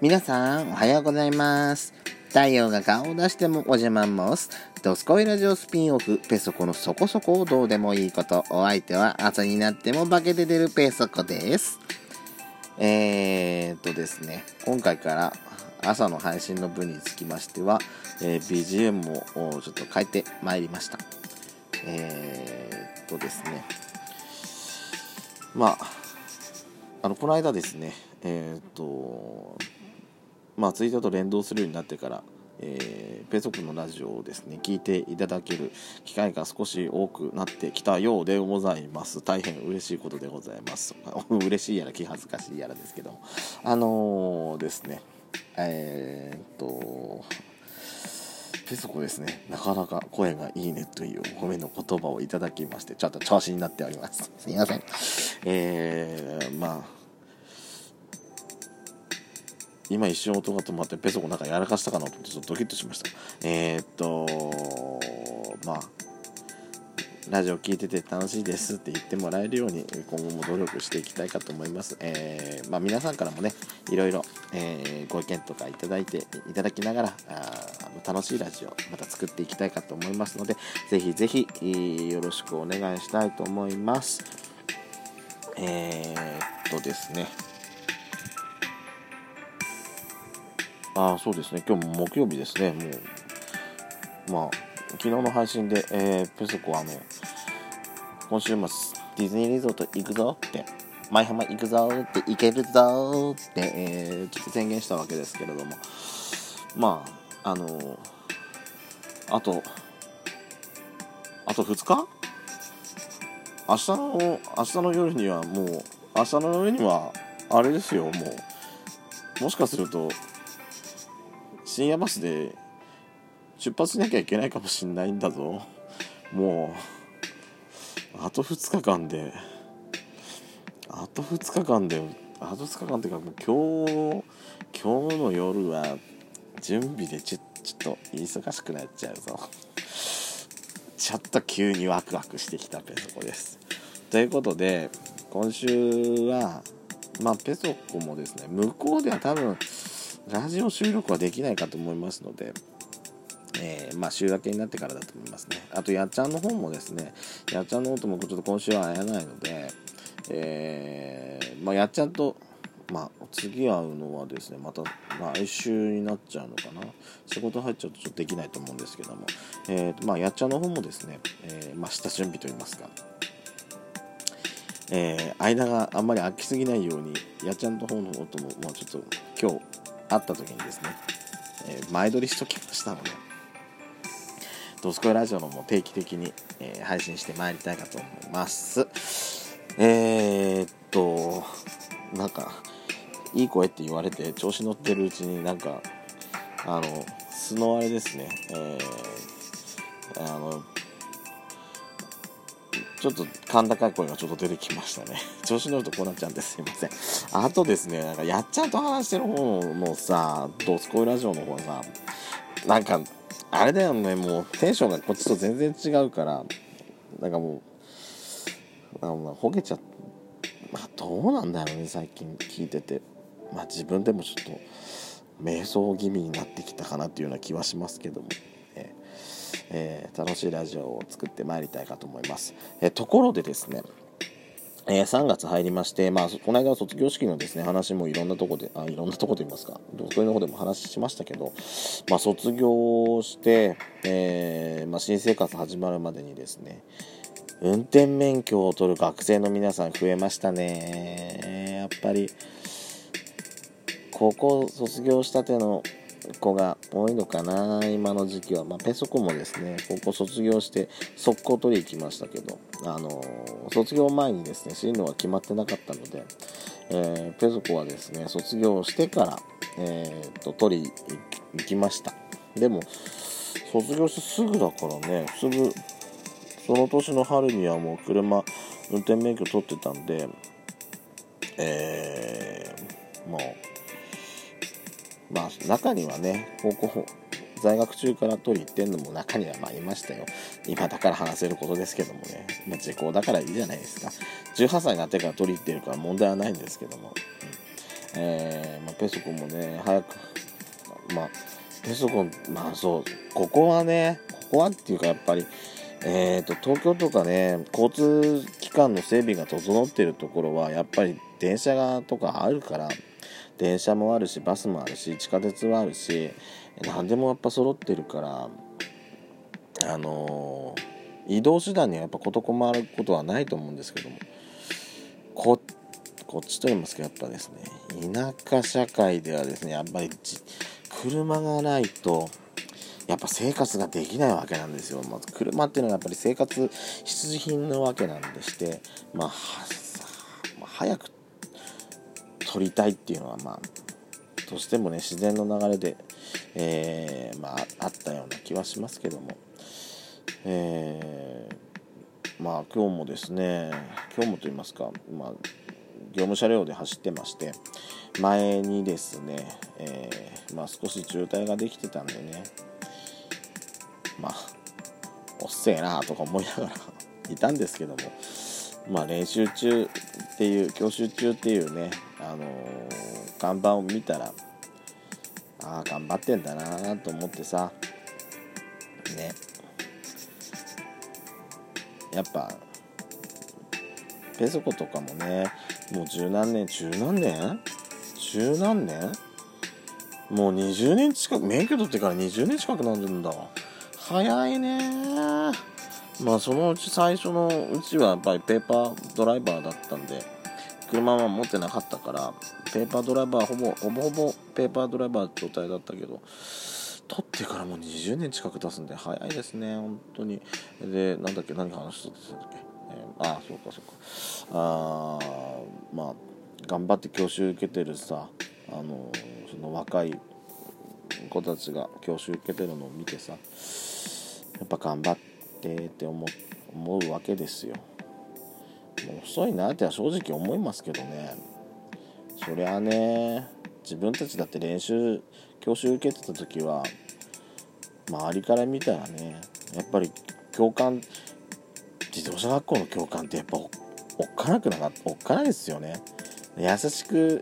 皆さん、おはようございます。太陽が顔を出してもお邪魔もす。ドスコイラジオスピンオフ、ペソコのそこそこをどうでもいいこと。お相手は朝になっても化けて出るペソコです。えーっとですね、今回から朝の配信の分につきましては、えー BGM をちょっと変えてまいりました。えーっとですね、まあ、あの、この間ですね、えーっと、まあ、ツイッターと連動するようになってから、えーペソコのラジオをですね聞いていただける機会が少し多くなってきたようでございます。大変嬉しいことでございます。嬉しいやら気恥ずかしいやらですけどあのーですねえーっとペソコですねなかなか声がいいねというお褒めの言葉をいただきましてちょっと調子になっております。すいません。えー、まあ今一瞬音が止まってペソコなんかやらかしたかなと思ってちょっとドキッとしました。えー、っとまあラジオ聞いてて楽しいですって言ってもらえるように今後も努力していきたいかと思います、えーまあ、皆さんからもねいろいろ、えーご意見とかいただいていただきながらあ楽しいラジオまた作っていきたいかと思いますのでぜひぜひよろしくお願いしたいと思います。えー、っとですね。あそうですね。今日木曜日ですね。もうまあ昨日の配信で、えーペソコはあの今週末ディズニーリゾート行くぞって舞浜行くぞって行けるぞって、えーちょっと宣言したわけですけれどもまああのあとあと2日？明日の明日の夜にはもう明日の夜にはあれですよもうもしかすると深夜バスで出発しなきゃいけないかもしんないんだぞ。もうあと2日間であと2日間であと2日間っていうかもう今日今日の夜は準備でちょちょっと忙しくなっちゃうぞ。ちょっと急にワクワクしてきたペソコです。ということで今週はまあペソコもですね向こうでは多分ラジオ収録はできないかと思いますので、えーまあ、週明けになってからだと思いますね。あと、やっちゃんの方もですね、やっちゃんの方ともちょっと今週は会えないので、えーまあ、やっちゃんと、まあ、次会うのはですね、また来週になっちゃうのかな。仕事入っちゃうとちょっとできないと思うんですけども、えーまあ、やっちゃんの方もですね、えーまあ、下準備といいますか、え間があんまり空きすぎないようにやっちゃんの方の音ももうちょっと今日会った時にですね、えー前撮りしときましたので「ドスコイラジオ」のも定期的に、えー配信してまいりたいかと思います。えー、っとなんかいい声って言われて調子乗ってるうちになんかあの素のあれですね。えーあのちょっと甲高い声がちょっと出てきましたね。調子乗るとこうなっちゃうんです。いません。あとですね、なんかやっちゃんと話してる方のさ、ドスコイラジオの方はさ、なんか、あれだよね、もうテンションがこっちと全然違うから、なんかもう、なんかほげちゃっまあどうなんだろうね、最近聞いてて。まあ自分でもちょっと、瞑想気味になってきたかなっていうような気はしますけども。えー楽しいラジオを作ってまいりたいかと思います。えーところでですね、えー3月入りまして、まあ、この間卒業式のですね、話もいろんなとこで、あいろんなとこで言いますか、それの方でも話しましたけど、まあ、卒業して、えーまあ、新生活始まるまでにですね、運転免許を取る学生の皆さん増えましたね。やっぱり、高校卒業したての子が多いのかな今の時期は、まあ、ペソコもですね高校卒業して速攻取り行きましたけど、あの卒業前にですね進路が決まってなかったので、えーペソコはですね卒業してから、えーと取り行きました。でも卒業してすぐだからねすぐその年の春にはもう車運転免許取ってたんでえー、もうまあ中にはね高校在学中から取り行ってんのも中にはまあいましたよ。今だから話せることですけどもね、まあ、時効だからいいじゃないですか。18歳になってから取り行ってるから問題はないんですけども、うん。えー、まあ、ペソコンもね早くまあペソコまあそうここはねここはっていうかやっぱりえーと、東京とかね交通機関の整備が整っているところはやっぱり電車がとかあるから電車もあるしバスもあるし地下鉄はあるし何でもやっぱ揃ってるからあのー、移動手段にはやっぱ事困ることはないと思うんですけどもここっちと言いますかやっぱですね田舎社会ではですねやっぱり車がないとやっぱ生活ができないわけなんですよ。まず車っていうのはやっぱり生活必需品なわけなんでして、まあ、早く取りたいっていうのはまあどうしてもね自然の流れで、えー、まあ、あったような気はしますけども、えー、まあ今日もですね今日もと言いますか、まあ、業務車両で走ってまして前にですね、えー、まあ、少し渋滞ができてたんでねまあおっせえなとか思いながら いたんですけどもまあ練習中っていう教習中っていうね、あのー、看板を見たらああ頑張ってんだなと思ってさね。やっぱペソコとかもねもう十何年十何年？十何年？もう20年近く免許取ってから20年近くなるんだ早いねまあそのうち最初のうちはやっぱりペーパードライバーだったんで車は持ってなかったからペーパードライバーほぼほぼほぼペーパードライバー状態だったけど取ってからもう20年近く経つんで早いですね本当に。でなんだっけ何話してたんだっけ、えー、ああそうかそうか。ああまあ頑張って教習受けてるさあのその若い子たちが教習受けてるのを見てさやっぱ頑張ってって思うわけですよ。遅いなっては正直思いますけどね。そりゃあね自分たちだって練習教習受けてた時は周りから見たらねやっぱり教官自動車学校の教官ってやっぱおっかなくなかったおっかないですよね。優しく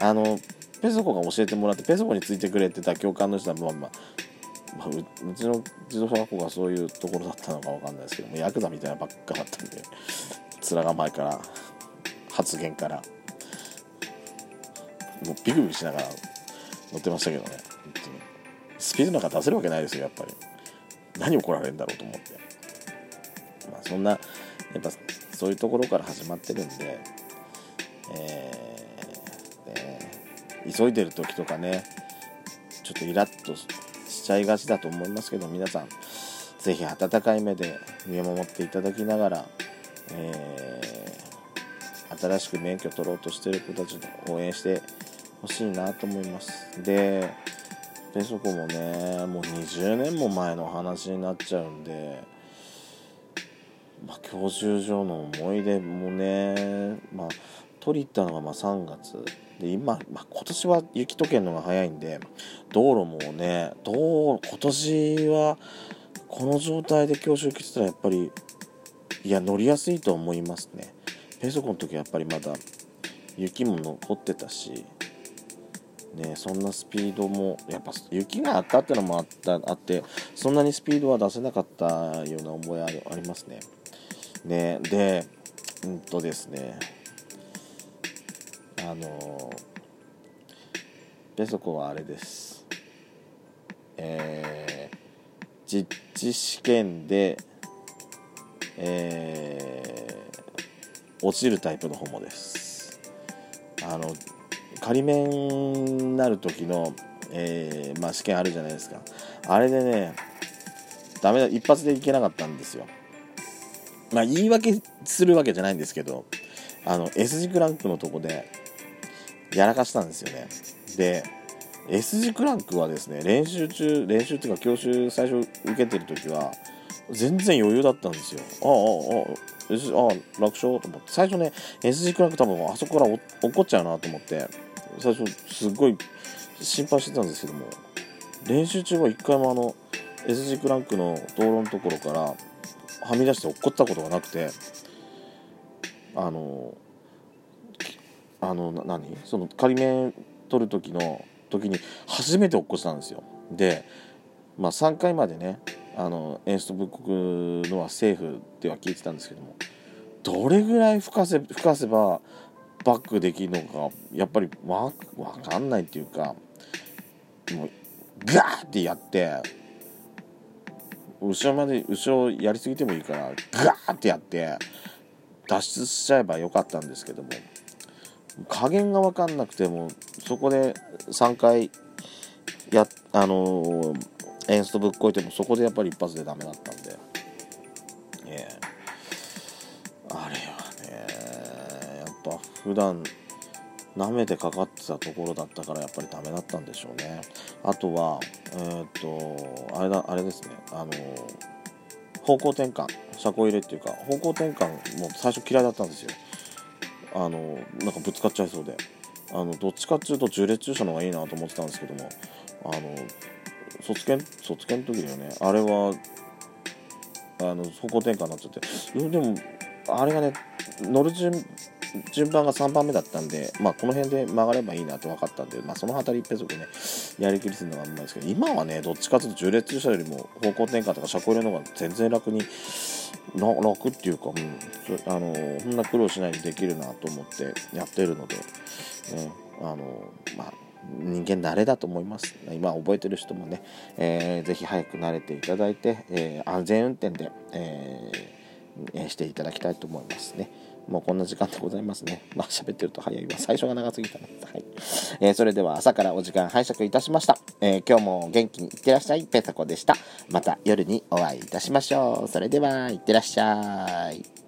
あのペソコが教えてもらってペソコについてくれてた教官の人はまあまあまあ、うちの自動車学校がそういうところだったのか分かんないですけどもヤクザみたいなばっかだったんで。面構えから発言からもうビクビクしながら乗ってましたけどね本当にスピードなんか出せるわけないですよやっぱり何怒られるんだろうと思ってまあそんなやっぱそういうところから始まってるんでえー、ね、急いでる時とかねちょっとイラッとしちゃいがちだと思いますけど皆さん是非温かい目で見守っていただきながら、えー、新しく免許取ろうとしてる子たちを応援してほしいなと思います。でペソコもねもう20年も前の話になっちゃうんで、まあ、教習所の思い出もね、まあ、取り行ったのがま3月。で今、まあ、今年は雪解けるのが早いんで道路もね道今年はこの状態で教習来てたらやっぱりいや乗りやすいと思いますねペソコの時はやっぱりまだ雪も残ってたしね、そんなスピードもやっぱ雪があったってのもあったあってそんなにスピードは出せなかったような思いありますね。ねでうんとですねあのペソコはあれですえー、実地試験でえー、落ちるタイプのホモです。あの仮面になる時の、えー、まあ、試験あるじゃないですか。あれでねダメだ一発でいけなかったんですよ。まあ言い訳するわけじゃないんですけどあの S 字クランクのとこでやらかしたんですよね。で S 字クランクはですね練習中練習っていうか教習最初受けてる時は全然余裕だったんですよ。ああああ S あ楽勝と思って。最初ね S 字クランク多分あそこから落っこっちゃうなと思って。最初すっごい心配してたんですけども。練習中は一回もあの S 字クランクの道路のところからはみ出して落っこったことがなくて。あのあの何？その仮面取る時の時に初めて落っこちたんですよ。でまあ3回までねあのエンストぶっこくのはセーフっては聞いてたんですけどもどれぐらい吹かせ吹かせばバックできるのかやっぱりわ分かんないっていうかもうガーってやって後ろまで後ろやりすぎてもいいからガーってやって脱出しちゃえばよかったんですけども加減が分かんなくてもそこで3回やあのー、エンストぶっこいてもそこでやっぱり一発でダメだったんで、えー、あれはねやっぱ普段舐めてかかってたところだったからやっぱりダメだったんでしょうね。あとはえー、っとあれだあれですねあの方向転換車庫入れっていうか方向転換も最初嫌いだったんですよ。あのなんかぶつかっちゃいそうで。あのどっちかっていうと縦列駐車の方がいいなと思ってたんですけどもあの卒検？卒検の時だよね。あれはあの方向転換になっちゃって。でもあれがね乗る順順番が3番目だったんで、まあ、この辺で曲がればいいなって分かったんで、まあ、その辺り一ペでねやりきりするのがうまいですけど今はねどっちかというと縦列駐車よりも方向転換とか車庫入れの方が全然楽に楽っていうか、うん、あのそんな苦労しないでできるなと思ってやってるので、ね、あのまあ人間慣れだと思います。今覚えてる人もね、えー、ぜひ早く慣れていただいて、えー、安全運転で、えー、していただきたいと思いますね。もうこんな時間でございますね。まあ喋ってると早いわ。最初が長すぎたね。はい。えー、それでは朝からお時間拝借いたしました。えー、今日も元気にいってらっしゃい。ペタコでした。また夜にお会いいたしましょう。それでは、いってらっしゃい。